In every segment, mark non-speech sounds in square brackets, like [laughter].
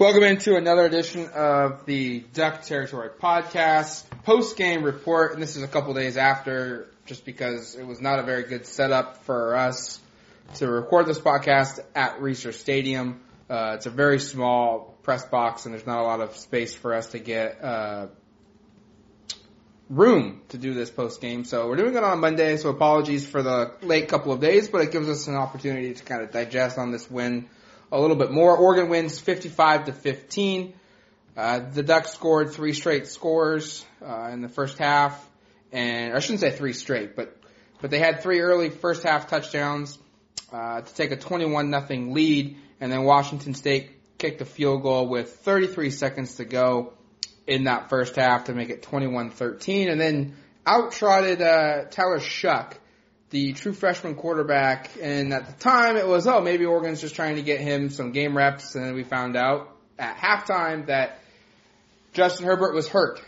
Welcome into another edition of the Duck Territory podcast post game report, and this is a couple days after, just because it was not a very good setup for us to record this podcast at Reser Stadium. Uh, it's a very small press box, and there's not a lot of space for us to get uh, room to do this post game. So we're doing it on Monday. So apologies for the late couple of days, but it gives us an opportunity to kind of digest on this win a little bit more. Oregon wins 55 to 15. Uh, the Ducks scored three straight scores uh, in the first half, and I shouldn't say three straight, but but they had three early first half touchdowns uh, to take a 21 nothing lead, and then Washington State kicked a field goal with 33 seconds to go in that first half to make it 21-13, and then out trotted uh, Tyler Shough the true freshman quarterback, and at the time it was, oh, maybe Oregon's just trying to get him some game reps, and then we found out at halftime that Justin Herbert was hurt.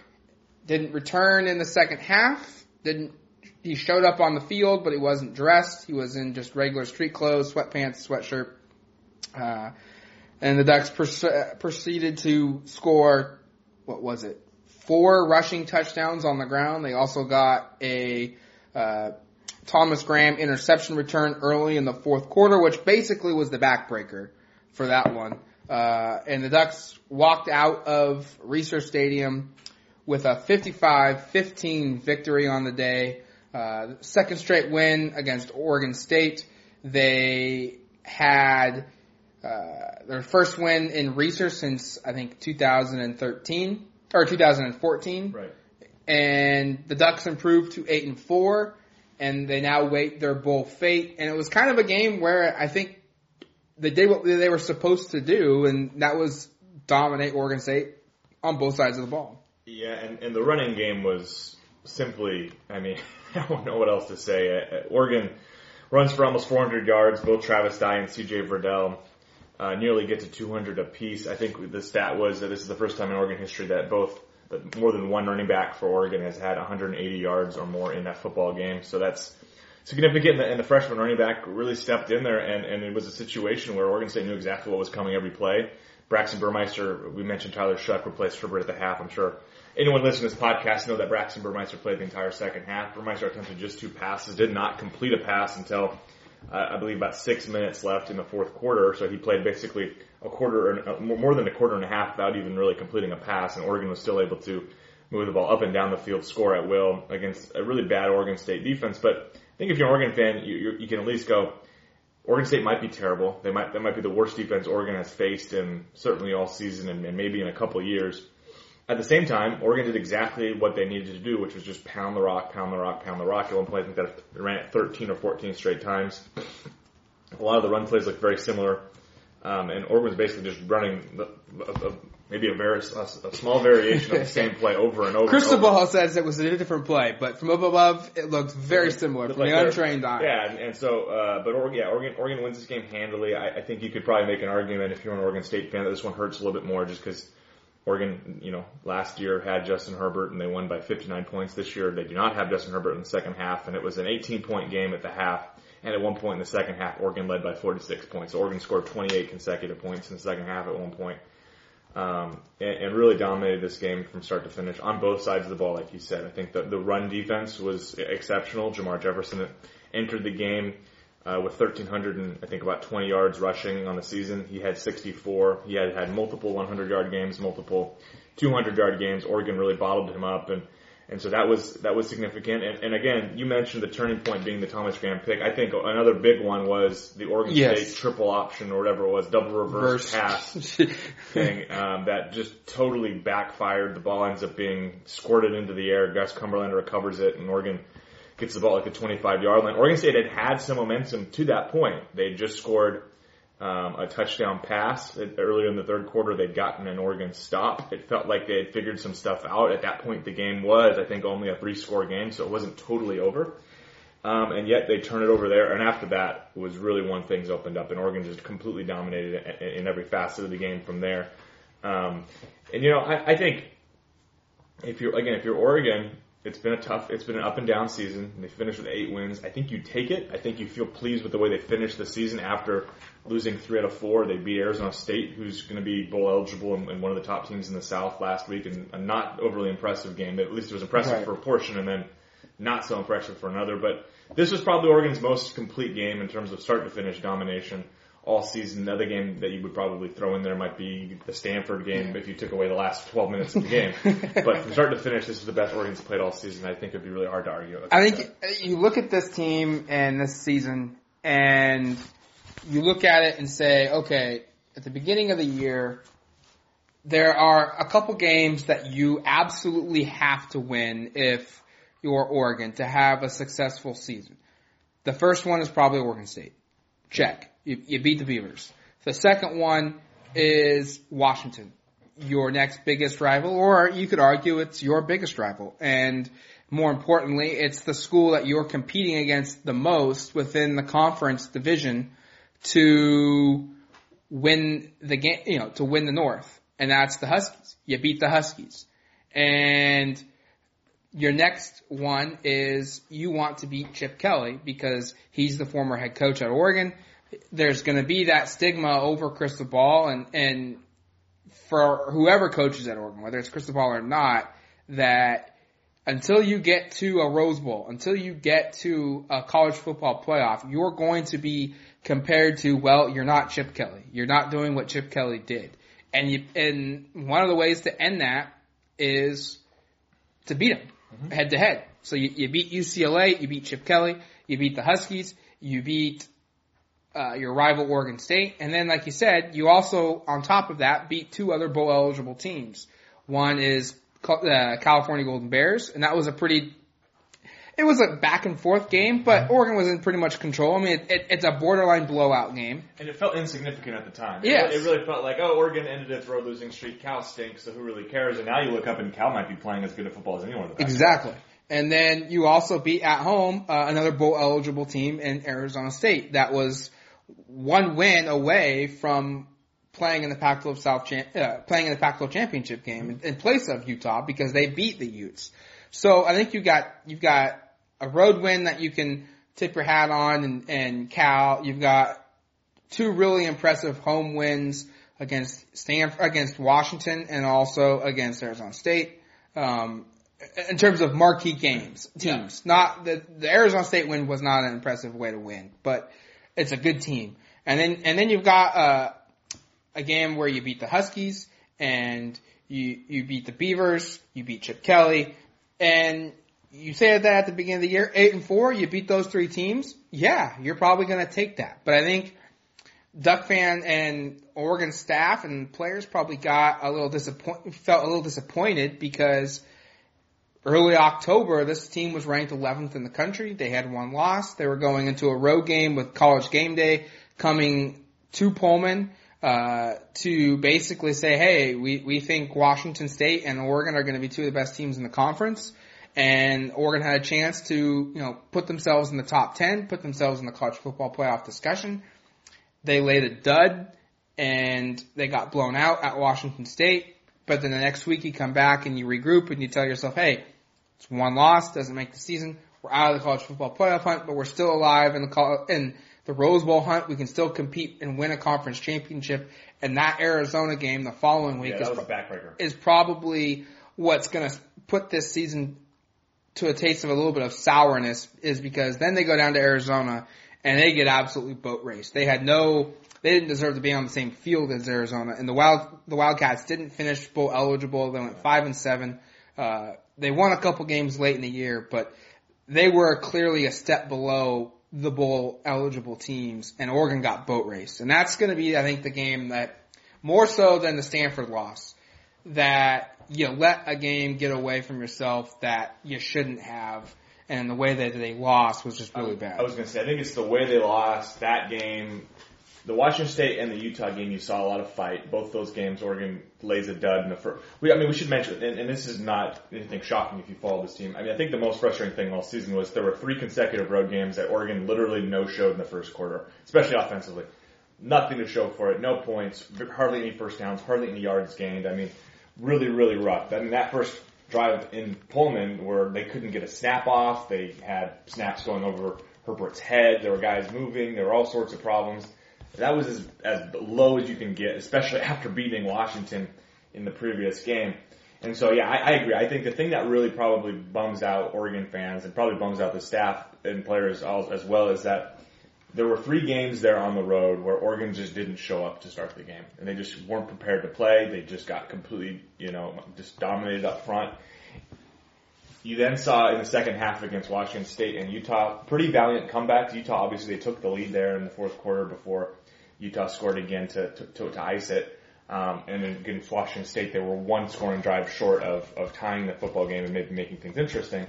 Didn't return in the second half, didn't, he showed up on the field, but he wasn't dressed. He was in just regular street clothes, sweatpants, sweatshirt. Uh, and the Ducks proceeded to score, what was it? Four rushing touchdowns on the ground. They also got a, uh, Thomas Graham interception return early in the fourth quarter, which basically was the backbreaker for that one. Uh, and the Ducks walked out of Reser Stadium with a 55-15 victory on the day. Uh, second straight win against Oregon State. They had uh, their first win in Reser since I think 2013 or 2014. Right. And the Ducks improved to eight and four and they now wait their bowl fate. And it was kind of a game where I think they did what they were supposed to do, and that was dominate Oregon State on both sides of the ball. Yeah, and, and the running game was simply, I mean, [laughs] I don't know what else to say. Uh, Oregon runs for almost 400 yards. Both Travis Dye and CJ Verdell uh, nearly get to 200 apiece. I think the stat was that this is the first time in Oregon history that both but more than one running back for Oregon has had 180 yards or more in that football game. So that's significant. And the, freshman running back really stepped in there, and, and it was a situation where Oregon State knew exactly what was coming every play. Braxton Burmeister, we mentioned Tyler Shough replaced Herbert at the half. I'm sure anyone listening to this podcast know that Braxton Burmeister played the entire second half. Burmeister attempted just two passes, did not complete a pass until I believe about six minutes left in the fourth quarter. So he played basically a quarter, uh, more than a quarter and a half without even really completing a pass, and Oregon was still able to move the ball up and down the field, score at will against a really bad Oregon State defense. But I think if you're an Oregon fan, you, you, can at least go. Oregon State might be terrible. They might that might be the worst defense Oregon has faced in certainly all season and, and maybe in a couple years. At the same time, Oregon did exactly what they needed to do, which was just pound the rock, pound the rock, pound the rock. At one point, I think that ran it 13 or 14 straight times. A lot of the run plays look very similar um, and Oregon was basically just running the, a, a, maybe a very a, a, small variation of the [laughs] same play over and over. Crystal and over. Ball says it was a different play, but from up above, it looked very similar from like the untrained eye. Yeah, and, and so, uh, but Oregon, yeah, Oregon, Oregon wins this game handily. I, I think you could probably make an argument if you're an Oregon State fan that this one hurts a little bit more just because Oregon, you know, last year had Justin Herbert and they won by 59 points. This year they do not have Justin Herbert in the second half, and it was an 18 point game at the half. And at one point in the second half, Oregon led by 46 points. Oregon scored 28 consecutive points in the second half at one point. Um, and, and, really dominated this game from start to finish on both sides of the ball, like you said. I think the, the run defense was exceptional. Jamar Jefferson entered the game uh, with 1,300 and I think about 20 yards rushing on the season. He had 64. He had had multiple 100 yard games, multiple 200 yard games. Oregon really bottled him up and and so that was that was significant. And, and again, you mentioned the turning point being the Thomas Graham pick. I think another big one was the Oregon yes. State triple option or whatever it was, double reverse Verse. pass [laughs] thing um, that just totally backfired. The ball ends up being squirted into the air. Gus Cumberlander recovers it, and Oregon gets the ball at the 25 yard line. Oregon State had had some momentum to that point. They just scored um, a touchdown pass earlier in the third quarter. They'd gotten an Oregon stop. It felt like they had figured some stuff out. At that point, the game was, I think, only a three score game, so it wasn't totally over. Um, and yet they turn it over there. And after that was really when things opened up, and Oregon just completely dominated in every facet of the game from there. Um, and you know, I, I think if you're again, if you're Oregon, it's been a tough, it's been an up and down season. And they finished with eight wins. I think you take it. I think you feel pleased with the way they finished the season after losing three out of four. They beat Arizona State, who's going to be bowl eligible and, and, one of the top teams in the South last week, and a not overly impressive game. At least it was impressive right. for a portion, and then not so impressive for another. But this was probably Oregon's most complete game in terms of start to finish domination all season. Another game that you would probably throw in there might be the Stanford game if you took away the last 12 minutes of the game. [laughs] but from start to finish, this is the best Oregon's played all season. I think it'd be really hard to argue. I think that. you look at this team and this season, and you look at it and say, okay, at the beginning of the year, there are a couple games that you absolutely have to win if you're Oregon to have a successful season. The first one is probably Oregon State. Check. You, you beat the Beavers. The second one is Washington, your next biggest rival, or you could argue it's your biggest rival. And more importantly, it's the school that you're competing against the most within the conference division to win the game, you know, to win the North. And that's the Huskies. You beat the Huskies. And your next one is you want to beat Chip Kelly because he's the former head coach at Oregon there's going to be that stigma over Cristobal and and for whoever coaches at Oregon, whether it's Cristobal or not, that until you get to a Rose Bowl, until you get to a college football playoff, you're going to be compared to well, you're not Chip Kelly. You're not doing what Chip Kelly did, and you and one of the ways to end that is to beat him mm-hmm. head to head. So you, you beat UCLA, you beat Chip Kelly, you beat the Huskies, you beat uh, your rival Oregon State, and then, like you said, you also, on top of that, beat two other bowl eligible teams. One is the California Golden Bears, and that was a pretty. It was a back and forth game, but mm-hmm. Oregon was in pretty much control. I mean, it, it, it's a borderline blowout game, and it felt insignificant at the time. Yeah, it, it, really felt like, oh, Oregon ended its road losing streak. Cal stinks, so who really cares? And now you look up, and Cal might be playing as good a football as anyone. Exactly. And then you also beat at home uh, another bowl eligible team in Arizona State that was one win away from playing in the Pac-12 South uh, playing in the Pac-12 championship game in, in, place of Utah because they beat the Utes. So I think you got you've got a road win that you can tip your hat on, and, and Cal. You've got two really impressive home wins against Stanford, against Washington, and also against Arizona State. Um, in terms of marquee games, teams, yeah. not the the Arizona State win was not an impressive way to win, but it's a good team. And then and then you've got uh, a game where you beat the Huskies and you you beat the Beavers, you beat Chip Kelly, and you said that at the beginning of the year, eight and four, you beat those three teams. Yeah, you're probably going to take that. But I think Duck fan and Oregon staff and players probably got a little disappoint, felt a little disappointed because early October, this team was ranked 11th in the country. They had one loss. They were going into a road game with College Game Day coming to Pullman uh, to basically say, hey, we, we think Washington State and Oregon are going to be two of the best teams in the conference. And Oregon had a chance to, you know, put themselves in the top 10, put themselves in the college football playoff discussion. They laid a dud and they got blown out at Washington State. But then the next week you come back and you regroup and you tell yourself, hey, it's one loss, doesn't make the season. We're out of the college football playoff hunt, but we're still alive in the in the Rose Bowl hunt. We can still compete and win a conference championship. And that Arizona game the following week yeah, is, pro- is probably what's going to put this season to a taste of a little bit of sourness is because then they go down to Arizona and they get absolutely boat raced. They had no, they didn't deserve to be on the same field as Arizona, and the Wild, the Wildcats didn't finish bowl eligible. They went five and seven. Uh, they won a couple games late in the year, but they were clearly a step below the bowl eligible teams, and Oregon got boat raced. And that's going to be, I think, the game that more so than the Stanford loss, that you let a game get away from yourself that you shouldn't have. And the way that they lost was just really bad. I was going to say, I think it's the way they lost that game the Washington State and the Utah game, you saw a lot of fight. Both those games, Oregon lays a dud in the first. We, I mean, we should mention, and, and this is not anything shocking if you follow this team. I mean, I think the most frustrating thing all season was there were three consecutive road games that Oregon literally no showed in the first quarter, especially offensively. Nothing to show for it. No points, hardly any first downs, hardly any yards gained. I mean, really, really rough. I mean, that first drive in Pullman where they couldn't get a snap off. They had snaps going over Herbert's head. There were guys moving. There were all sorts of problems. That was as, as low as you can get, especially [laughs] after beating Washington in the previous game. And so, yeah, I, I agree. I think the thing that really probably bums out Oregon fans and probably bums out the staff and players as well is that there were three games there on the road where Oregon just didn't show up to start the game, and they just weren't prepared to play. They just got completely, you know, just dominated up front. You then saw in the second half against Washington State and Utah, pretty valiant comebacks. Utah obviously they took the lead there in the fourth quarter before Utah scored again to to, to, ice it. Um, and then against Washington State, they were one scoring drive short of, of tying the football game and maybe making things interesting.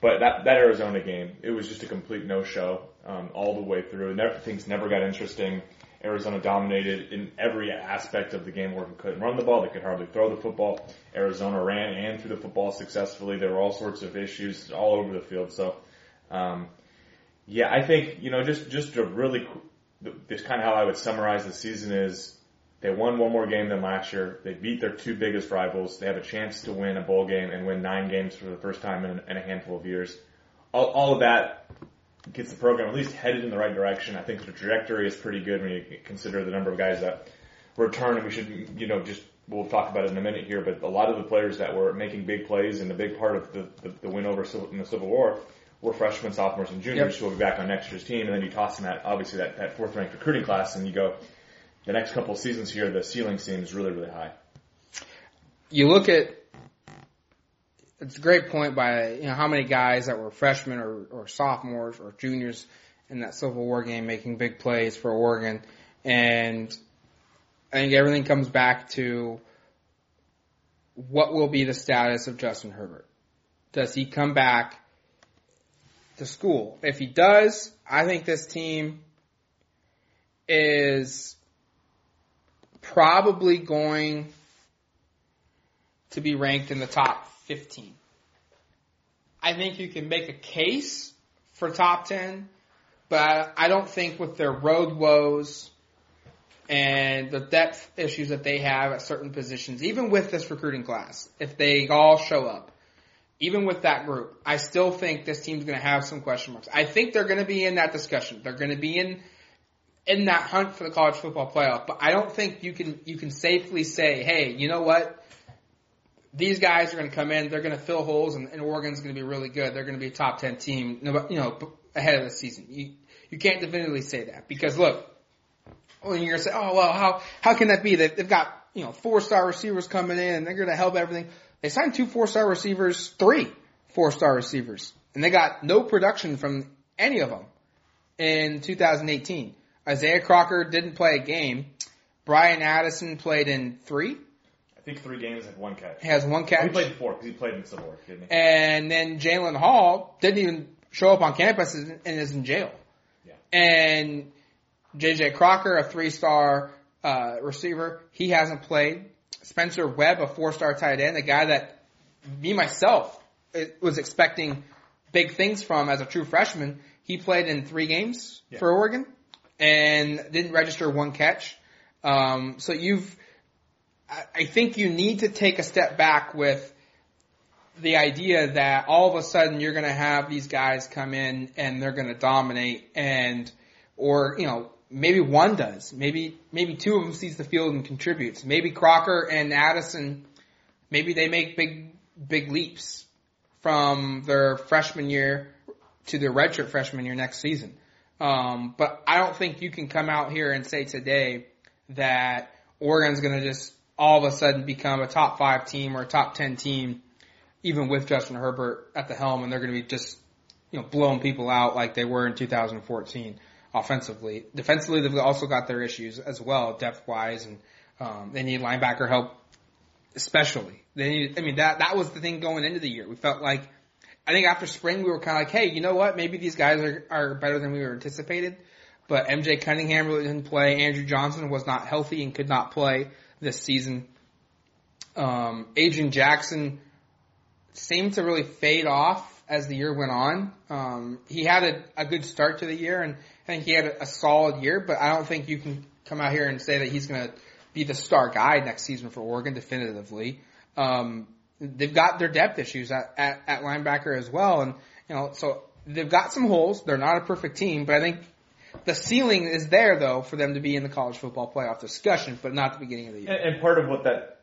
But that, that Arizona game, it was just a complete no-show um, all the way through. Never, things never got interesting. Arizona dominated in every aspect of the game. where they couldn't run the ball; they could hardly throw the football. Arizona ran and threw the football successfully. There were all sorts of issues all over the field. So, um, yeah, I think you know just just a really, this kind of how I would summarize the season is they won one more game than last year. They beat their two biggest rivals. They have a chance to win a bowl game and win nine games for the first time in, in a handful of years. All, all of that gets the program at least headed in the right direction. I think the trajectory is pretty good when you consider the number of guys that return. And we should, you know, just we'll talk about it in a minute here. But a lot of the players that were making big plays and a big part of the, the, the win over in the Civil War were freshmen, sophomores, and juniors yep. who will be back on next year's team. And then you toss them at obviously that, that fourth ranked recruiting class, and you go, the next couple of seasons here, the ceiling seems really, really high. You look at it's a great point by you know how many guys that were freshmen or, or sophomores or juniors in that Civil War game making big plays for Oregon, and I think everything comes back to what will be the status of Justin Herbert. Does he come back to school? If he does, I think this team is probably going to be ranked in the top 15. I think you can make a case for top 10, but I don't think with their road woes and the depth issues that they have at certain positions, even with this recruiting class, if they all show up, even with that group, I still think this team's going to have some question marks. I think they're going to be in that discussion. They're going to be in in that hunt for the college football playoff. But I don't think you can you can safely say, hey, you know what? These guys are going to come in. They're going to fill holes, and, and Oregon's going to be really good. They're going to be a top ten team, you know, ahead of the season. You you can't definitively say that because look, when you're going to say, oh well, how how can that be? They've got you know four star receivers coming in, they're going to help everything. They signed two four star receivers, three four star receivers, and they got no production from any of them in 2018. Isaah Crocker didn't play a game. Bryan Addison played in three. I think three games and one catch. He has one catch. he played four because he played in Civil War, didn't he? And then Jalen Hall didn't even show up on campus and is in jail. Yeah. And JJ Crocker, a three-star uh, receiver, he hasn't played. Spencer Webb, a four-star tight end, a guy that me myself was expecting big things from as a true freshman. He played in three games yeah. for Oregon and didn't register one catch. Um, so you've, I think you need to take a step back with the idea that all of a sudden you're going to have these guys come in and they're going to dominate and, or, you know, maybe one does. Maybe, maybe two of them sees the field and contributes. Maybe Crocker and Addison, maybe they make big, big leaps from their freshman year to their redshirt freshman year next season. Um, but I don't think you can come out here and say today that Oregon's going to just all of a sudden become a top five team or a top 10 team, even with Justin Herbert at the helm, and they're going to be just, you know, blowing people out like they were in 2014 offensively. Defensively, they've also got their issues as well, depth wise, and um, they need linebacker help, especially. They need, I mean, that that was the thing going into the year. We felt like I think after spring we were kind of like, hey, you know what? Maybe these guys are, are better than we were anticipated. But MJ Cunningham really didn't play. Andrew Johnson was not healthy and could not play this season. Um, Adrian Jackson seemed to really fade off as the year went on. Um, he had a, a good start to the year, and I think he had a, a solid year. But I don't think you can come out here and say that he's going to be the star guy next season for Oregon definitively. Um, they've got their depth issues at, at, at linebacker as well. And, you know, so they've got some holes. They're not a perfect team, but I think the ceiling is there though for them to be in the college football playoff discussion, but not the beginning of the year. And, and part of what that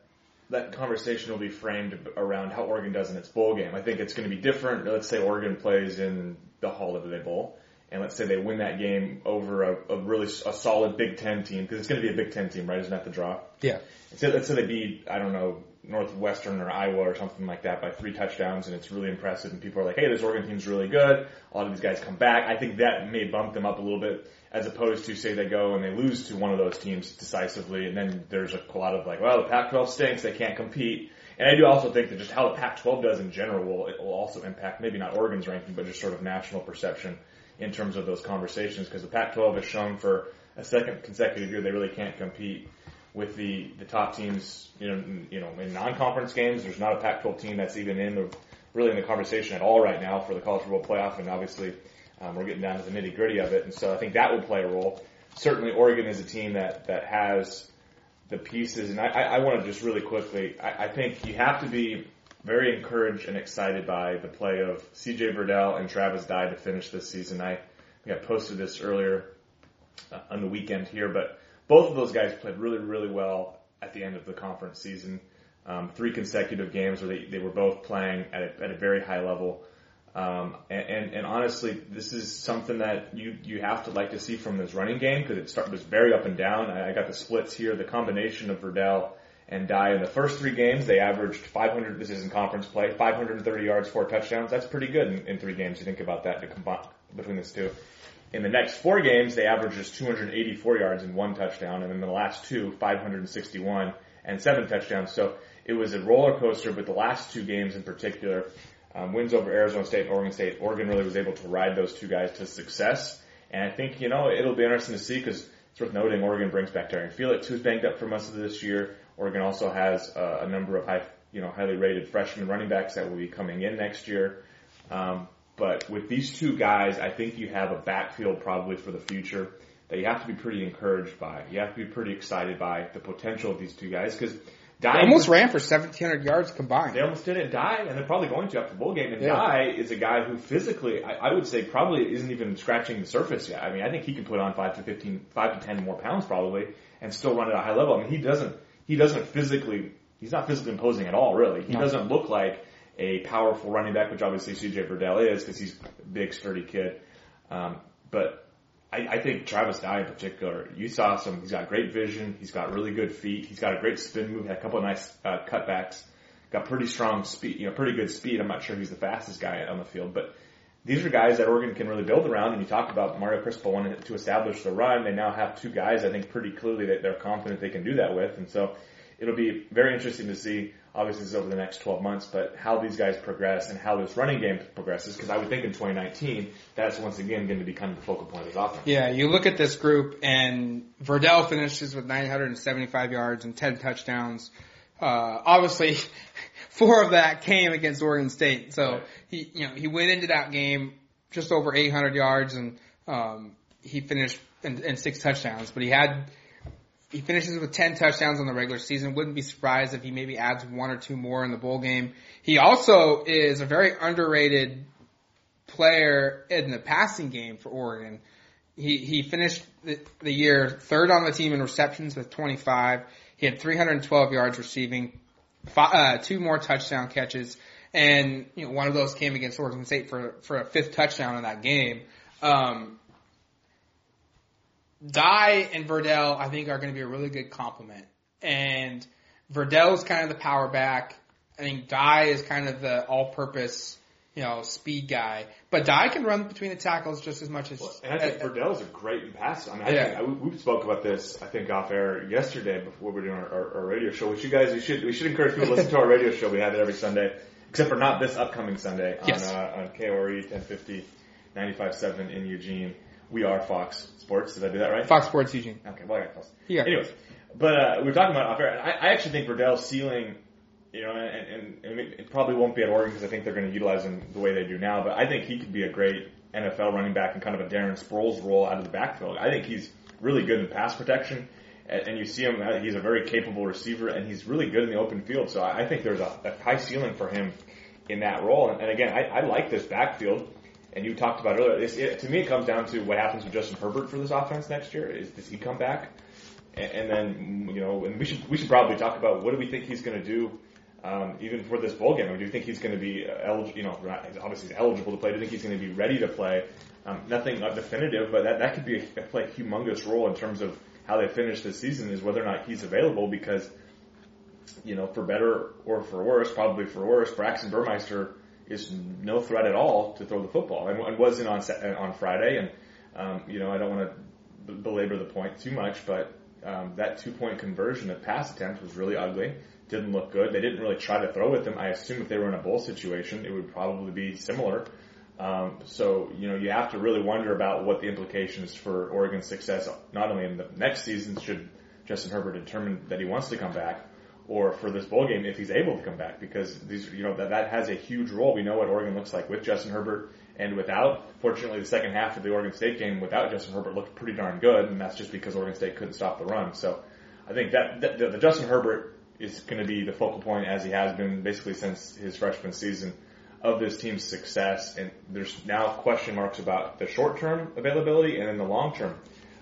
that conversation will be framed around how Oregon does in its bowl game. I think it's going to be different. Let's say Oregon plays in the Hall of Holiday Bowl, and let's say they win that game over a, a really a solid Big Ten team because it's going to be a Big Ten team, right? Isn't that the draw? Yeah. So let's say they beat I don't know Northwestern or Iowa or something like that by three touchdowns, and it's really impressive, and people are like, "Hey, this Oregon team's really good." A lot of these guys come back. I think that may bump them up a little bit as opposed to say they go and they lose to one of those teams decisively, and then there's a lot of like, well, the Pac-12 stinks, they can't compete. And I do also think that just how the Pac-12 does in general will it will also impact maybe not Oregon's ranking, but just sort of national perception in terms of those conversations because the Pac-12 has shown for a second consecutive year they really can't compete with the the top teams. You know, you know, in non-conference games, there's not a Pac-12 team that's even in the really in the conversation at all right now for the college football playoff, and obviously um, we're getting down to the nitty gritty of it, and so I think that will play a role. Certainly, Oregon is a team that that has the pieces, and I, I, I want to just really quickly. I, I think you have to be very encouraged and excited by the play of C.J. Verdell and Travis Dye to finish this season. I, I posted this earlier uh, on the weekend here, but both of those guys played really, really well at the end of the conference season. Um, three consecutive games where they, they were both playing at a, at a very high level. Um, and, and, honestly, this is something that you, you have to like to see from this running game because it start, was very up and down. I, I got the splits here. The combination of Verdell and Dye in the first three games, they averaged 500. This is in conference play, 530 yards, four touchdowns. That's pretty good in, in three games. You think about that to combine between these two. In the next four games, they averaged just 284 yards and one touchdown, and in the last two, 561 and seven touchdowns. So it was a roller coaster, but the last two games in particular, um, wins over Arizona State Oregon State. Oregon really was able to ride those two guys to success. And I think, you know, it'll be interesting to see because it's worth noting Oregon brings back Darrian Felix, who's banged up for most of this year. Oregon also has uh, a number of high, you know, highly rated freshman running backs that will be coming in next year. Um, but with these two guys, I think you have a backfield probably for the future that you have to be pretty encouraged by. You have to be pretty excited by the potential of these two guys because Dye almost ran for 1,700 yards combined. They almost did it. Dye, and they're probably going to after the bowl game. And yeah. Dye is a guy who physically, I, I, would say, probably isn't even scratching the surface yet. I mean, I think he can put on five to 15, five to 10 more pounds probably, and still run at a high level. I mean, he doesn't, he doesn't physically, he's not physically imposing at all, really. He no. doesn't look like a powerful running back, which obviously CJ Verdell is because he's a big, sturdy kid. Um, but I, I think Travis Dye in particular, you saw some, he's got great vision, he's got really good feet, he's got a great spin move, had a couple of nice uh, cutbacks, got pretty strong speed, you know, pretty good speed. I'm not sure he's the fastest guy on the field, but these are guys that Oregon can really build around. And you talked about Mario Cristobal wanting to establish the run. They now have two guys, I think, pretty clearly that they're confident they can do that with. And so it'll be very interesting to see obviously this is over the next 12 months, but how these guys progress and how this running game progresses, because I would think in 2019, that's once again going to be kind of the focal point of the offense. Yeah, you look at this group and Verdell finishes with 975 yards and 10 touchdowns. Uh, obviously, [laughs] four of that came against Oregon State. So right. he, you know, he went into that game just over 800 yards and, um, he finished in, in six touchdowns, but he had, he finishes with 10 touchdowns on the regular season. Wouldn't be surprised if he maybe adds one or two more in the bowl game. He also is a very underrated player in the passing game for Oregon. He, he finished the, the year third on the team in receptions with 25. He had 312 yards receiving, five, uh, two more touchdown catches, and you know, one of those came against Oregon State for, for a fifth touchdown in that game. Um, Dye and Verdell, I think, are going to be a really good complement. And Verdell is kind of the power back. I think Dye is kind of the all-purpose, you know, speed guy. But Dye can run between the tackles just as much as. Well, and I think uh, Verdell is a great in pass. I mean, I yeah. think, I, we spoke about this, I think, off air yesterday before we were doing our, our, our radio show. Which you guys, we should we should encourage people to listen to our radio show. We have it every Sunday, except for not this upcoming Sunday on yes. uh, on KORE 1050, 95.7 in Eugene. We are Fox Sports. Did I do that right? Fox Sports Eugene. Okay, well I got close. Yeah. Anyways, but uh, we were talking about off air. I, I actually think Verdell's ceiling, you know, and, and, and it probably won't be at Oregon because I think they're going to utilize him the way they do now. But I think he could be a great NFL running back and kind of a Darren Sproles role out of the backfield. I think he's really good in pass protection. and, and you see him. uh, He's a very capable receiver, and he's really good in the open field. So I, I think there's a, a high ceiling for him in that role. And, and again, I, I like this backfield. And you talked about earlier. It, to me, it comes down to what happens with Justin Herbert for this offense next year. Is does he come back? And, and then you know, and we should we should probably talk about what do we think he's going to do. Um, even for this bowl game, I mean, do you think he's going to be eligible? You know, obviously he's eligible to play. Do you think he's going to be ready to play? Um, nothing definitive, but that, that could be a, play humongous role in terms of how they finish this season is whether or not he's available because, you know, for better or for worse, probably for worse, Braxton Burmeister is no threat at all to throw the football and, and wasn't on on Friday. And um, you know, I don't want to belabor the point too much, but um, that two point conversion at pass attempt was really ugly. Didn't look good. They didn't really try to throw with him. I assume if they were in a bowl situation, it would probably be similar. Um, so you know, you have to really wonder about what the implications for Oregon's success, not only in the next season, should Justin Herbert determine that he wants to come back, or for this bowl game if he's able to come back because these you know that that has a huge role. We know what Oregon looks like with Justin Herbert and without. Fortunately, the second half of the Oregon State game without Justin Herbert looked pretty darn good, and that's just because Oregon State couldn't stop the run. So I think that, that the, the Justin Herbert is going to be the focal point as he has been basically since his freshman season of this team's success. And there's now question marks about the short term availability and then the long term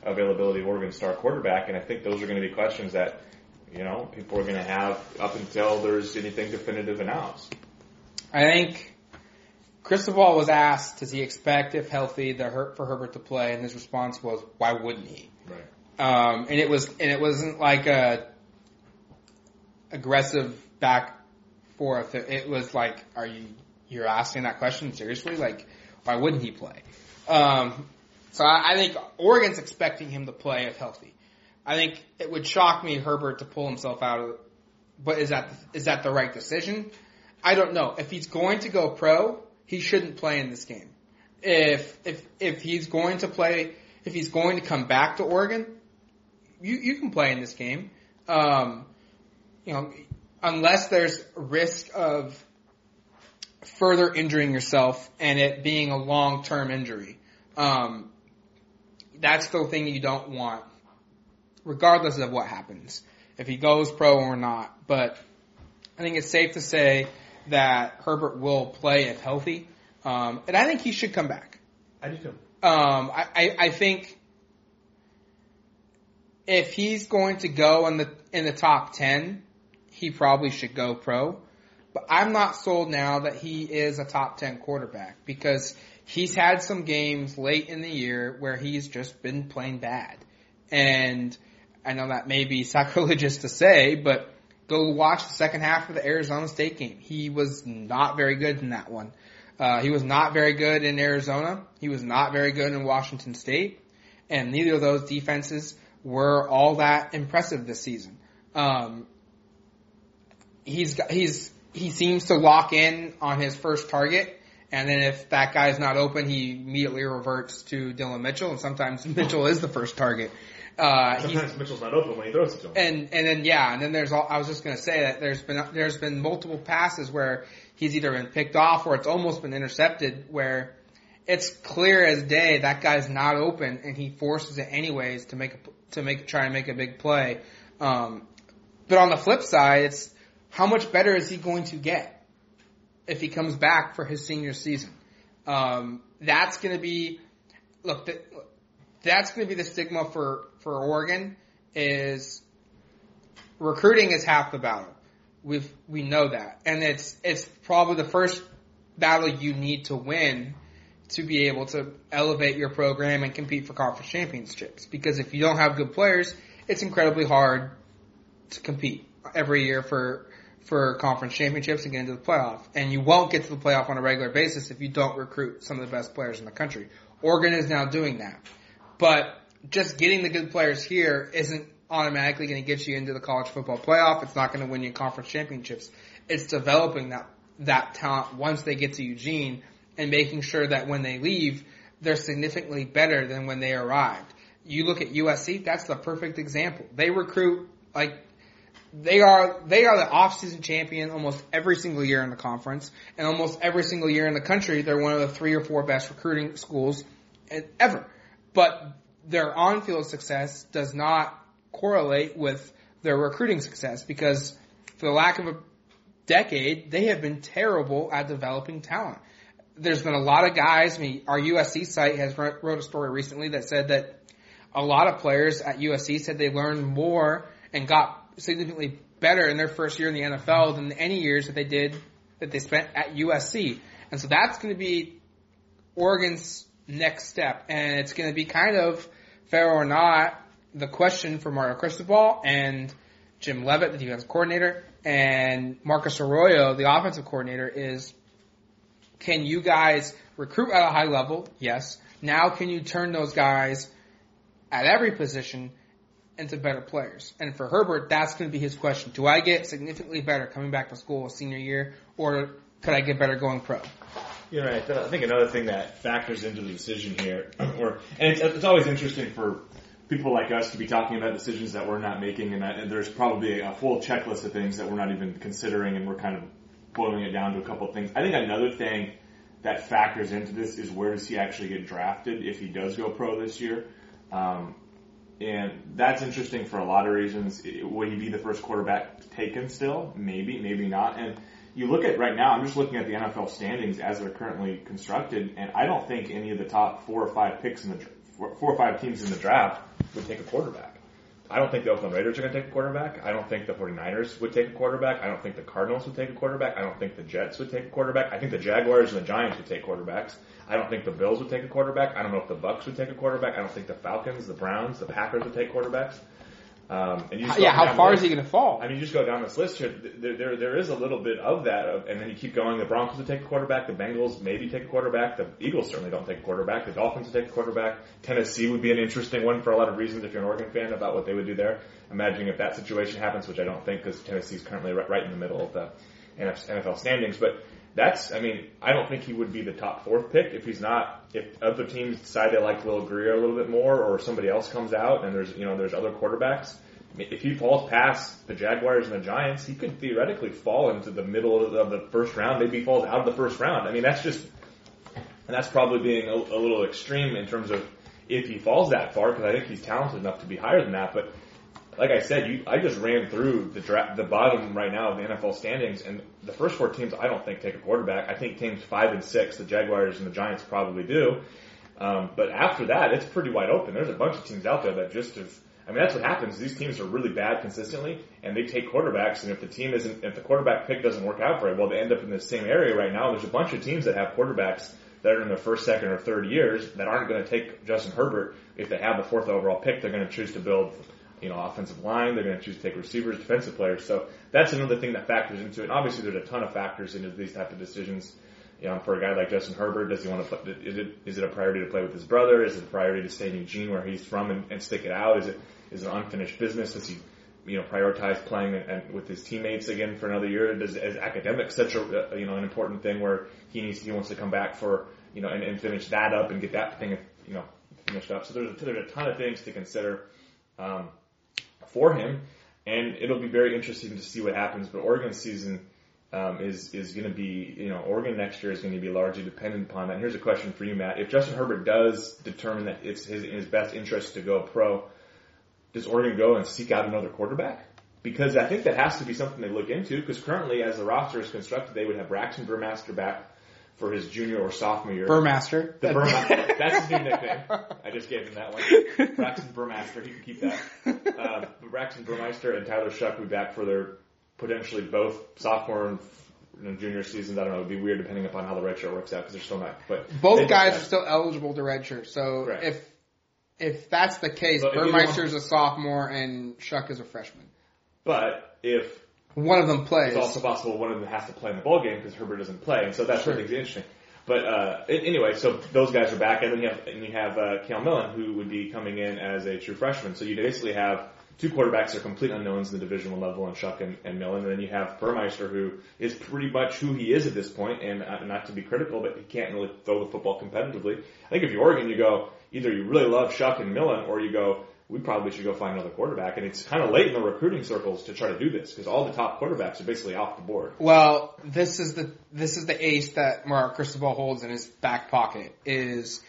availability of Oregon's star quarterback. And I think those are going to be questions that you know, people are going to have up until there's anything definitive announced. I think Cristobal was asked, does he expect, if healthy, the hurt for Herbert to play? And his response was, why wouldn't he? Right. Um, and it was, and it wasn't like a aggressive back forth. It was like, are you, you're asking that question seriously? Like, why wouldn't he play? Um, so I, I think Oregon's expecting him to play if healthy. I think it would shock me Herbert to pull himself out of. But is that is that the right decision? I don't know. If he's going to go pro, he shouldn't play in this game. If if if he's going to play, if he's going to come back to Oregon, you you can play in this game. Um, you know, unless there's risk of further injuring yourself and it being a long term injury. Um, that's the thing you don't want regardless of what happens, if he goes pro or not. But I think it's safe to say that Herbert will play if healthy, um, and I think he should come back. I do too. Um, I, I, I think if he's going to go in the in the top ten, he probably should go pro. But I'm not sold now that he is a top ten quarterback because he's had some games late in the year where he's just been playing bad. And I know that may be [laughs] sacrilegious to say, but go watch the second half of the Arizona State game. He was not very good in that one. Uh, he was not very good in Arizona. He was not very good in Washington State. And neither of those defenses were all that impressive this season. Um, he's he's he seems to lock in on his first target, and then if that guy's not open, he immediately reverts to Dillon Mitchell, and sometimes [laughs] Mitchell is the first target. Uh, Sometimes Mitchell's not open when he throws it to him. And and then yeah, and then there's all, I was just gonna say that there's been there's been multiple passes where he's either been picked off or it's almost been intercepted where it's clear as day that guy's not open and he forces it anyways to make a, to make try and make a big play. Um, but on the flip side, it's how much better is he going to get if he comes back for his senior season? Um, that's going to be look. The, that's going to be the stigma for for Oregon is recruiting is half the battle. We we know that, and it's it's probably the first battle you need to win to be able to elevate your program and compete for conference championships. Because if you don't have good players, it's incredibly hard to compete every year for for conference championships and get into the playoff. And you won't get to the playoff on a regular basis if you don't recruit some of the best players in the country. Oregon is now doing that. But just getting the good players here isn't automatically going to get you into the college football playoff. It's not going to win you conference championships. It's developing that that talent once they get to Eugene and making sure that when they leave, they're significantly better than when they arrived. You look at USC, that's the perfect example. They recruit like they are they are the off-season champion almost every single year in the conference, and almost every single year in the country, they're one of the three or four best recruiting schools eh, ever. But their on-field success does not correlate with their recruiting success because for the lack of a decade, they have been terrible at developing talent. There's been a lot of guys. I mean, our USC site has wrote a story recently that said that a lot of players at USC said they learned more and got significantly better in their first year in the NFL than any years that they did that they spent at USC. And so that's going to be Oregon's next step. And it's going to be kind of fair or not the question for Mario Cristobal and Jim Leavitt, the defensive coordinator, and Marcus Arroyo, the offensive coordinator, is can you guys recruit at a high level? Yes. Now can you turn those guys at every position into better players? And for Herbert, that's going to be his question. Do I get significantly better coming back to school senior year, or could I get better going pro? You're right. I think another thing that factors into the decision here, or and it's, it's always interesting for people like us to be talking about decisions that we're not making, and, that, and there's probably a full checklist of things that we're not even considering, and we're kind of boiling it down to a couple of things. I think another thing that factors into this is where does he actually get drafted if he does go pro this year. Um, and that's interesting for a lot of reasons. Would he be the first quarterback taken still? Maybe, maybe not. And you look at right now, I'm just looking at the NFL standings as they're currently constructed, and I don't think any of the top four or five picks in the four or five teams in the draft would take a quarterback. I don't think the Oakland Raiders are going to take a quarterback. I don't think the 49ers would take a quarterback. I don't think the Cardinals would take a quarterback. I don't think the Jets would take a quarterback. I think the Jaguars and the Giants would take quarterbacks. I don't think the Bills would take a quarterback. I don't know if the Bucs would take a quarterback. I don't think the Falcons, the Browns, the Packers would take quarterbacks. Um, and you yeah, how far is he going to fall? I mean, you just go down this list here. There, there, there is a little bit of that, and then you keep going. The Broncos would take a quarterback. The Bengals maybe take a quarterback. The Eagles certainly don't take a quarterback. The Dolphins would take a quarterback. Tennessee would be an interesting one for a lot of reasons if you're an Oregon fan about what they would do there. Imagining if that situation happens, which I don't think because Tennessee is currently right, right in the middle of the NFL standings. But that's, I mean, I don't think he would be the top fourth pick if he's not. If other teams decide they like Will Grier a little bit more, or somebody else comes out and there's, you know, there's other quarterbacks if he falls past the Jaguars and the Giants, he could theoretically fall into the middle of the first round. Maybe he falls out of the first round. I mean, that's just, and that's probably being a, a little extreme in terms of if he falls that far, because I think he's talented enough to be higher than that. But like I said, you, I just ran through the dra- the bottom right now of the NFL standings, and the first four teams I don't think take a quarterback. I think teams five and six, the Jaguars and the Giants probably do. Um, but after that, it's pretty wide open. There's a bunch of teams out there that just have I mean, that's what happens. These teams are really bad consistently, and they take quarterbacks. And if the team isn't, if the quarterback pick doesn't work out very well, they end up in the same area right now. There's a bunch of teams that have quarterbacks that are in their first, second, or third years that aren't going to take Justin Herbert if they have the fourth overall pick. They're going to choose to build, you know, offensive line. They're going to choose to take receivers, defensive players. So that's another thing that factors into it. Obviously, there's a ton of factors into these type of decisions. You know, for a guy like Justin Herbert, does he want to play? Is it is it a priority to play with his brother? Is it a priority to stay in Eugene, where he's from, and, and stick it out? Is it is an unfinished business? Does he, you know, prioritize playing and, and with his teammates again for another year? Does is academics such a you know an important thing where he needs he wants to come back for you know and, and finish that up and get that thing you know finished up? So there's a, there's a ton of things to consider um, for him, and it'll be very interesting to see what happens. But Oregon season. Um, is is going to be you know Oregon next year is going to be largely dependent upon that. And here's a question for you, Matt: If Justin Herbert does determine that it's his, in his best interest to go pro, does Oregon go and seek out another quarterback? Because I think that has to be something they look into. Because currently, as the roster is constructed, they would have Braxton Burmaster back for his junior or sophomore year. Burmaster. The Burmaster. That's his new nickname. I just gave him that one. Braxton Burmaster. He can keep that. Uh, Braxton Burmeister and Tyler Shough will be back for their potentially both sophomore and junior seasons. I don't know. It'd be weird depending upon how the redshirt works out because they're still not. But both guys are still eligible to redshirt. So Correct. if if that's the case, but Burmeister's a sophomore and Shough is a freshman. But if one of them plays, it's also possible one of them has to play in the ball game because Herbert doesn't play, and so that's sure. it interesting. But uh, anyway, so those guys are back, and then you have and you have uh, Millen who would be coming in as a true freshman. So you basically have two quarterbacks are complete unknowns in the divisional level and Shough and, and Millen, and then you have Burmeister, who is pretty much who he is at this point, and uh, not to be critical, but he can't really throw the football competitively. I think if you're Oregon, you go either you really love Shough and Millen, or you go we probably should go find another quarterback. And it's kind of late in the recruiting circles to try to do this because all the top quarterbacks are basically off the board. Well, this is the this is the ace that Mark Cristobal holds in his back pocket is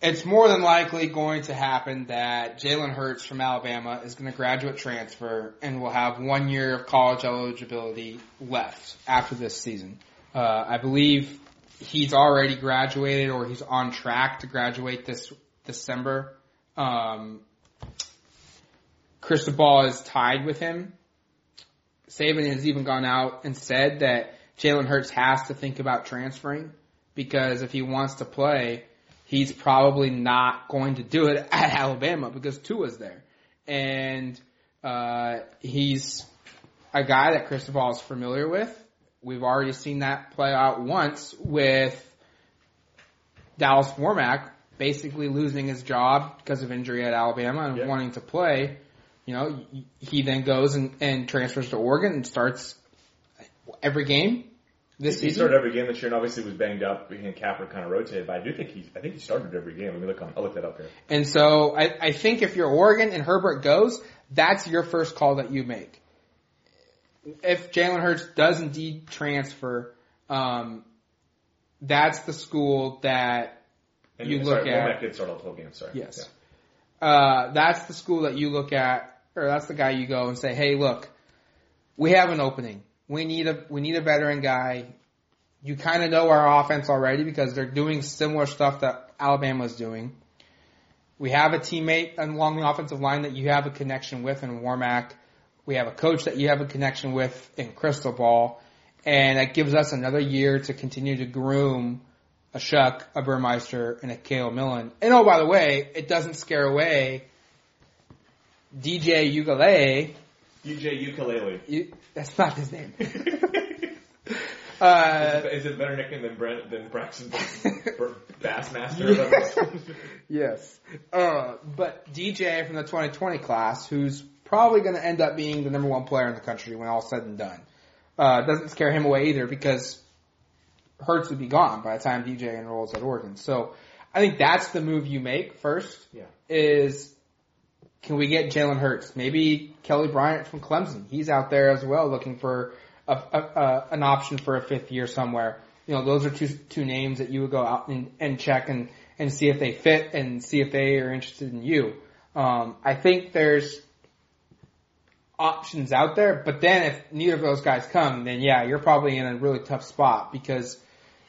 it's more than likely going to happen that Jalen Hurts from Alabama is going to graduate transfer and will have one year of college eligibility left after this season. Uh, I believe he's already graduated or he's on track to graduate this December. Um, Cristobal is tied with him. Saban has even gone out and said that Jalen Hurts has to think about transferring because if he wants to play, he's probably not going to do it [laughs] at Alabama because Tua's there. And uh, he's a guy that Cristobal is familiar with. We've already seen that play out once with Dallas Warmack basically losing his job because of injury at Alabama and Yeah. wanting to play. You know, he then goes and, and transfers to Oregon and starts every game this He season. He started every game this year, and obviously was banged up. He and Capper kind of rotated, but I do think he, I think he started every game. Let me look on, I'll look that up here. And so I, I think if you're Oregon and Herbert goes, that's your first call that you make. If Jalen Hurts does indeed transfer, um, that's the school that And You sorry, look at- Warmack did start all 12 games. Sorry. Yes. Yeah. uh, that's the school that you look at, or that's the guy you go and say, "Hey, look, we have an opening. We need a we need a veteran guy. You kind of know our offense already because they're doing similar stuff that Alabama's doing. We have a teammate along the offensive line that you have a connection with in Warmack. We have a coach that you have a connection with in Cristobal, and that gives us another year to continue to groom." A Shough, a Burmeister, and a Cale Millen. And oh, by the way, it doesn't scare away DJ Ukulele. DJ Ukulele. You, that's not his name. [laughs] uh, is it better nickname than Brent, than Braxton [laughs] Bassmaster? or yes. Uh, but DJ from the 2020 class, who's probably going to end up being the number one player in the country when all's said and done, uh, doesn't scare him away either because Hurts would be gone by the time DJ enrolls at Oregon. So I think that's the move you make first. Yeah. Is can we get Jalen Hurts? Maybe Kelly Bryant from Clemson. He's out there as well looking for a, a, a, an option for a fifth year somewhere. You know, those are two two names that you would go out and, and check and, and see if they fit and see if they are interested in you. Um, I think there's options out there, but then if neither of those guys come, then yeah, you're probably in a really tough spot because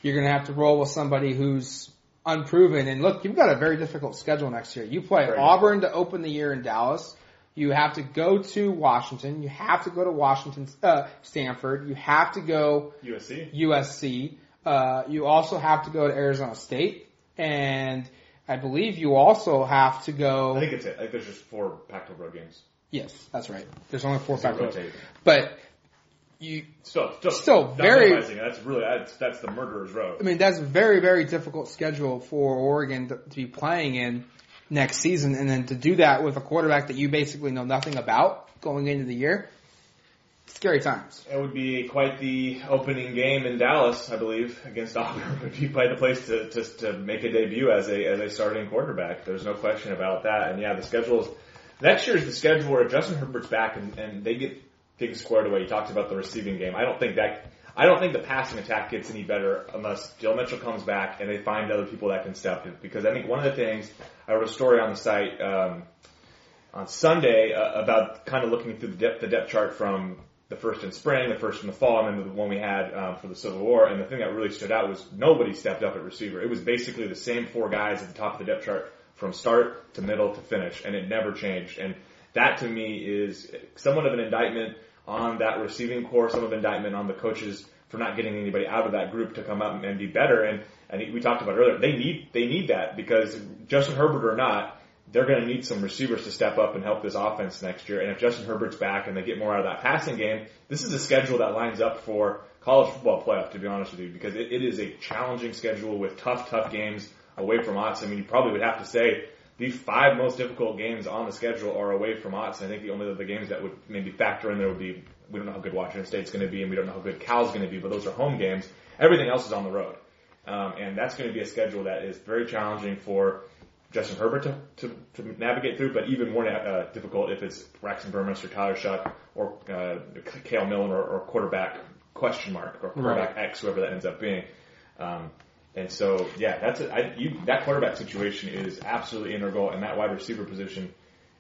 you're going to have to roll with somebody who's unproven. And look, you've got a very difficult schedule next year. You play Very Auburn to open the year in Dallas. You have to go to Washington. You have to go to Washington, uh, Stanford. You have to go USC. USC. Uh, you also have to go to Arizona State, and I believe you also have to go. I think it's it. I think there's just four Pac-12 road games. Yes, that's right. There's only four So Pac-12, rotate. but you. Still, still, Still very- That's really that's that's the murderer's road. I mean, that's very, very difficult schedule for Oregon to, to be playing in next season, and then to do that with a quarterback that you basically know nothing about going into the year. Scary times. It would be quite the opening game in Dallas, I believe, against Auburn. Would be quite the place to, to to make a debut as a as a starting quarterback. There's no question about that. And yeah, the schedule is next year is the schedule where Justin Herbert's back and, and they get things squared away. You talked about the receiving game. I don't think that I don't think the passing attack gets any better unless Joe Mitchell comes back and they find other people that can step in. Because I think one of the things I wrote a story on the site um, on Sunday uh, about kind of looking through the depth, the depth chart from the first in spring, the first in the fall, and then the one we had um, for the Civil War. And the thing that really stood out was nobody stepped up at receiver. It was basically the same four guys at the top of the depth chart from start to middle to finish, and it never changed. And that to me is somewhat of an indictment on that receiving core, some of indictment on the coaches for not getting anybody out of that group to come up and be better. And and we talked about earlier, they need they need that because Justin Herbert or not, they're going to need some receivers to step up and help this offense next year. And if Justin Herbert's back and they get more out of that passing game, this is a schedule that lines up for college football playoff, to be honest with you, because it, it is a challenging schedule with tough, tough games away from us. I mean, you probably would have to say the five most difficult games on the schedule are away from Autzen. I think the only other games that would maybe factor in there would be we don't know how good Washington State's going to be, and we don't know how good Cal's going to be, but those are home games. Everything else is on the road. Um, and that's going to be a schedule that is very challenging for Justin Herbert to, to, to navigate through, but even more uh, difficult if it's Braxton Burmeister, Tyler Shough, or uh, Cale Millen, or, or quarterback question mark, or quarterback X, whoever that ends up being. Um, And so, yeah, that's a, I, you, that quarterback situation is absolutely integral, and that wide receiver position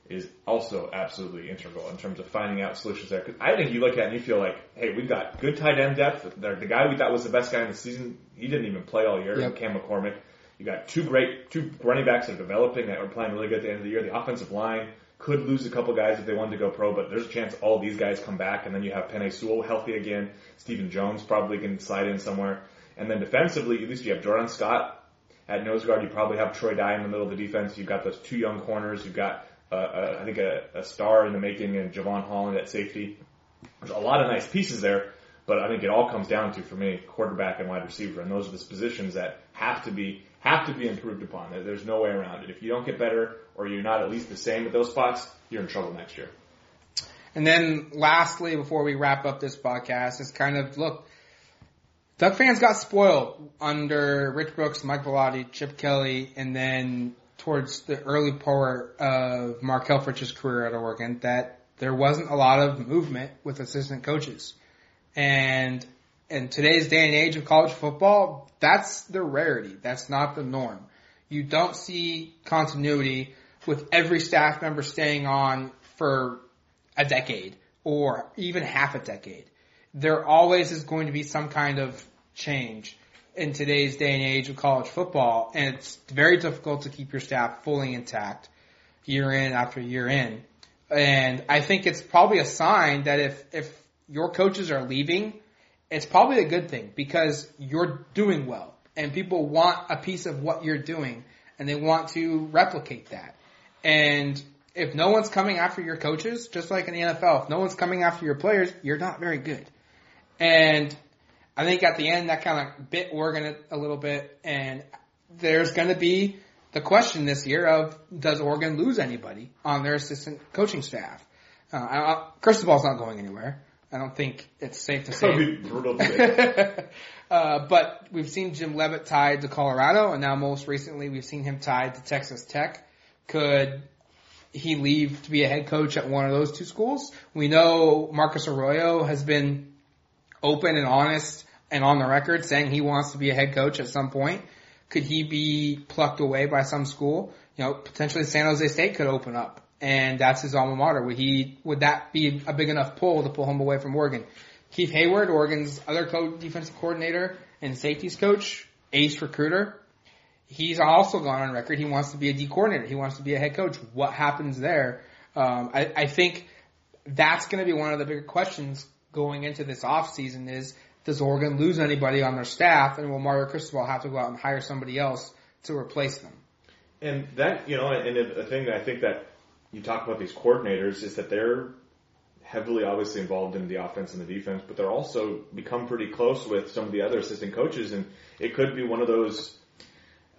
is also absolutely integral in terms of finding out solutions there. Cause I think you look at it and you feel like, hey, we've got good tight end depth. The, the guy we thought was the best guy in the season, he didn't even play all year. Yep. Cam McCormick. You got two great, two running backs that are developing that are playing really good at the end of the year. The offensive line could lose a couple guys if they wanted to go pro, but there's a chance all these guys come back, and then you have Penei Sewell healthy again. Stephen Jones probably can slide in somewhere. And then defensively, at least you have Jordan Scott at nose guard. You probably have Troy Dye in the middle of the defense. You've got those two young corners. You've got, uh, uh, I think, a, a star in the making and Jevon Holland at safety. There's a lot of nice pieces there, but I think it all comes down to, for me, quarterback and wide receiver, and those are the positions that have to be have to be improved upon. There's no way around it. If you don't get better, or you're not at least the same at those spots, you're in trouble next year. And then lastly, before we wrap up this podcast, is kind of look, Duck fans got spoiled under Rich Brooks, Mike Bellotti, Chip Kelly, and then towards the early part of Mark Helfrich's career at Oregon that there wasn't a lot of movement with assistant coaches. And in today's day and age of college football, that's the rarity. That's not the norm. You don't see continuity with every staff member staying on for a decade or even half a decade. There always is going to be some kind of change in today's day and age of college football, and it's very difficult to keep your staff fully intact year in after year in. And I think it's probably a sign that if, if your coaches are leaving, it's probably a good thing because you're doing well and people want a piece of what you're doing and they want to replicate that. And if no one's coming after your coaches, just like in the NFL, if no one's coming after your players, you're not very good. And I think at the end that kind of bit Oregon a little bit, and there's going to be the question this year of does Oregon lose anybody on their assistant coaching staff? Uh, I, Cristobal's not going anywhere. I don't think it's safe to say. [laughs] uh, but we've seen Jim Leavitt tied to Colorado, and now most recently we've seen him tied to Texas Tech. Could he leave to be a head coach at one of those two schools? We know Marcus Arroyo has been open and honest and on the record saying he wants to be a head coach at some point. Could he be plucked away by some school? You know, potentially San Jose State could open up and that's his alma mater. Would he, would that be a big enough pull to pull him away from Oregon? Keith Heyward, Oregon's other co- defensive coordinator and safeties coach, ace recruiter. He's also gone on record. He wants to be a D coordinator. He wants to be a head coach. What happens there? Um, I, I think that's going to be one of the bigger questions going into this off season is does Oregon lose anybody on their staff and will Mario Cristobal have to go out and hire somebody else to replace them? And that, you know, and the thing that I think that you talk about these coordinators is that they're heavily obviously involved in the offense and the defense, but they're also become pretty close with some of the other assistant coaches, and it could be one of those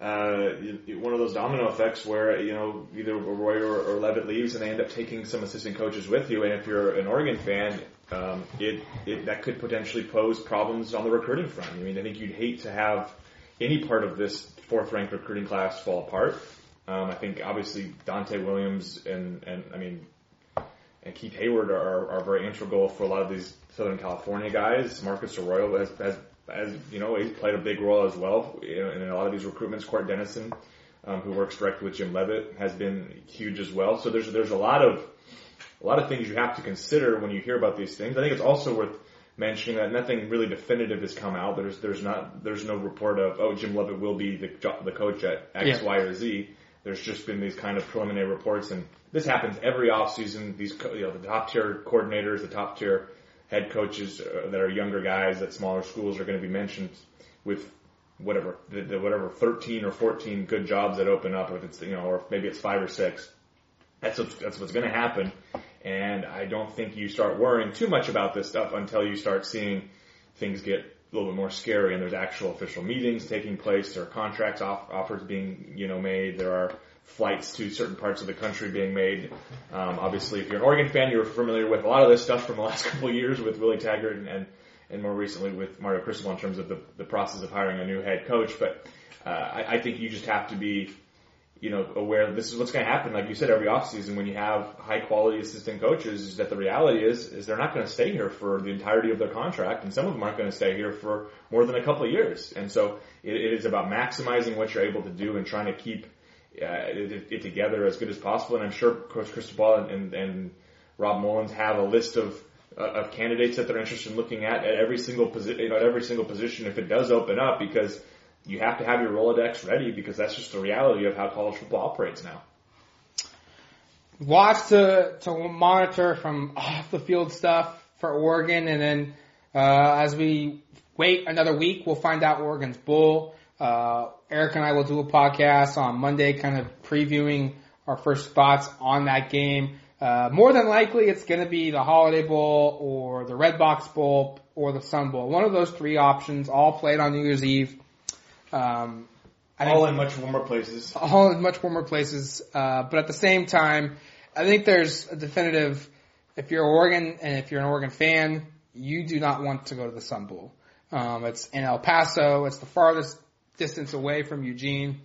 uh, one of those domino effects where you know either Roy or, or Leavitt leaves and they end up taking some assistant coaches with you. And if you're an Oregon fan, um, it, it that could potentially pose problems on the recruiting front. I mean, I think you'd hate to have any part of this fourth ranked recruiting class fall apart. Um, I think obviously Donte Williams and and I mean and Keith Heyward are, are very integral for a lot of these Southern California guys. Marcus Arroyo has, has as you know, he's played a big role as well in a lot of these recruitments. Cort Dennison, um, who works directly with Jim Leavitt, has been huge as well. So there's there's a lot of a lot of things you have to consider when you hear about these things. I think it's also worth mentioning that nothing really definitive has come out. There's there's not there's no report of oh Jim Leavitt will be the the coach at X, Yeah. Y, or Z. There's just been these kind of preliminary reports, and this happens every offseason. These you know the top tier coordinators, the top tier head coaches uh, that are younger guys at smaller schools are going to be mentioned with whatever the, the whatever 13 or 14 good jobs that open up, if it's you know, or maybe it's five or six. That's what's, that's what's going to happen, and I don't think you start worrying too much about this stuff until you start seeing things get a little bit more scary and there's actual official meetings taking place. There are contracts off, offers being you know made. There are flights to certain parts of the country being made. Um, obviously, if you're an Oregon fan, you're familiar with a lot of this stuff from the [laughs] last couple of years with Willie Taggart and, and, and more recently with Mario Cristobal in terms of the, the process of hiring a new head coach. But uh, I, I think you just have to be you know, aware this is what's going to happen. Like you said, every offseason when you have high quality assistant coaches, is that the reality is, is they're not going to stay here for the entirety of their contract, and some of them aren't going to stay here for more than a couple of years. And so it, it is about maximizing what you're able to do and trying to keep uh, it, it, together as good as possible. And I'm sure Coach Cristobal and, and Rob Mullens have a list of uh, of candidates that they're interested in looking at at every single position, you know, at every single position if it does open up because you have to have your Rolodex ready because that's just the reality of how college football operates now. Lots to, to monitor from off the field stuff for Oregon and then, uh, as we wait another week, we'll find out Oregon's bowl. Uh, Eric and I will do a podcast on Monday kind of previewing our first thoughts on that game. Uh, more than likely, it's going to be the Holiday Bowl or the Redbox Bowl or the Sun Bowl. One of those three options, all played on New Year's Eve. Um, all in much warmer places. All in much warmer places. Uh, but at the same time, I think there's a definitive. If you're Oregon and if you're an Oregon fan, you do not want to go to the Sun Bowl. Um, it's in El Paso. It's the farthest distance away from Eugene,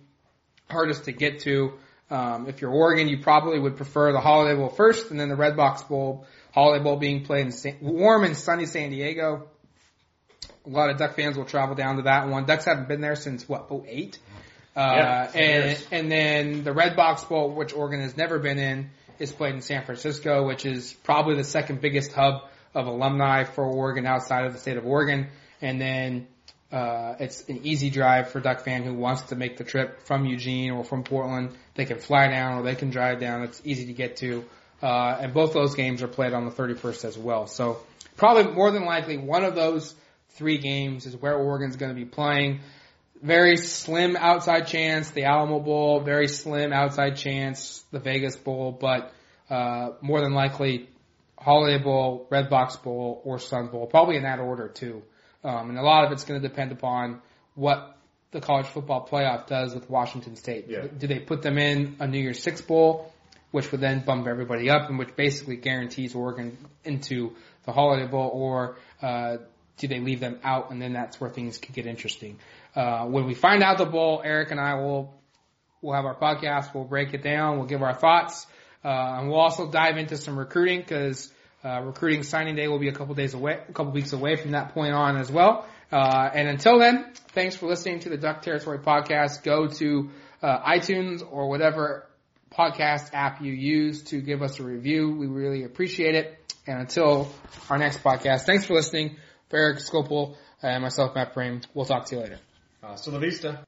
hardest to get to. Um, if you're Oregon, you probably would prefer the Holiday Bowl first, and then the Redbox Bowl. Holiday Bowl being played in San, warm and sunny San Diego. A lot of Duck fans will travel down to that one. Ducks haven't been there since what 08? Uh, yeah, and and then the Redbox Bowl, which Oregon has never been in, is played in San Francisco, which is probably the second biggest hub of alumni for Oregon outside of the state of Oregon. And then uh, it's an easy drive for Duck fan who wants to make the trip from Eugene or from Portland. They can fly down or they can drive down. It's easy to get to. Uh, and both those games are played on the 31st as well. So probably more than likely one of those three games is where Oregon's going to be playing. Very slim outside chance, the Alamo Bowl, very slim outside chance, the Vegas Bowl, but, uh, more than likely Holiday Bowl, Redbox Bowl, or Sun Bowl, probably in that order too. Um, and a lot of it's going to depend upon what the college football playoff does with Washington State. Yeah. Do they put them in a New Year's Six bowl, which would then bump everybody up and which basically guarantees Oregon into the Holiday Bowl, or uh, do they leave them out and then that's where things could get interesting? Uh, when we find out the bowl, Eric and I will we'll have our podcast, we'll break it down, we'll give our thoughts, uh, and we'll also dive into some recruiting because uh, recruiting signing day will be a couple days away, a couple weeks away from that point on as well. Uh, and until then, thanks for listening to the Duck Territory podcast. Go to uh, iTunes or whatever podcast app you use to give us a review. We really appreciate it. And until our next podcast, thanks for listening. For Erik Skopil and myself, Matt Prehm, we'll talk to you later. Uh, Hasta la vista.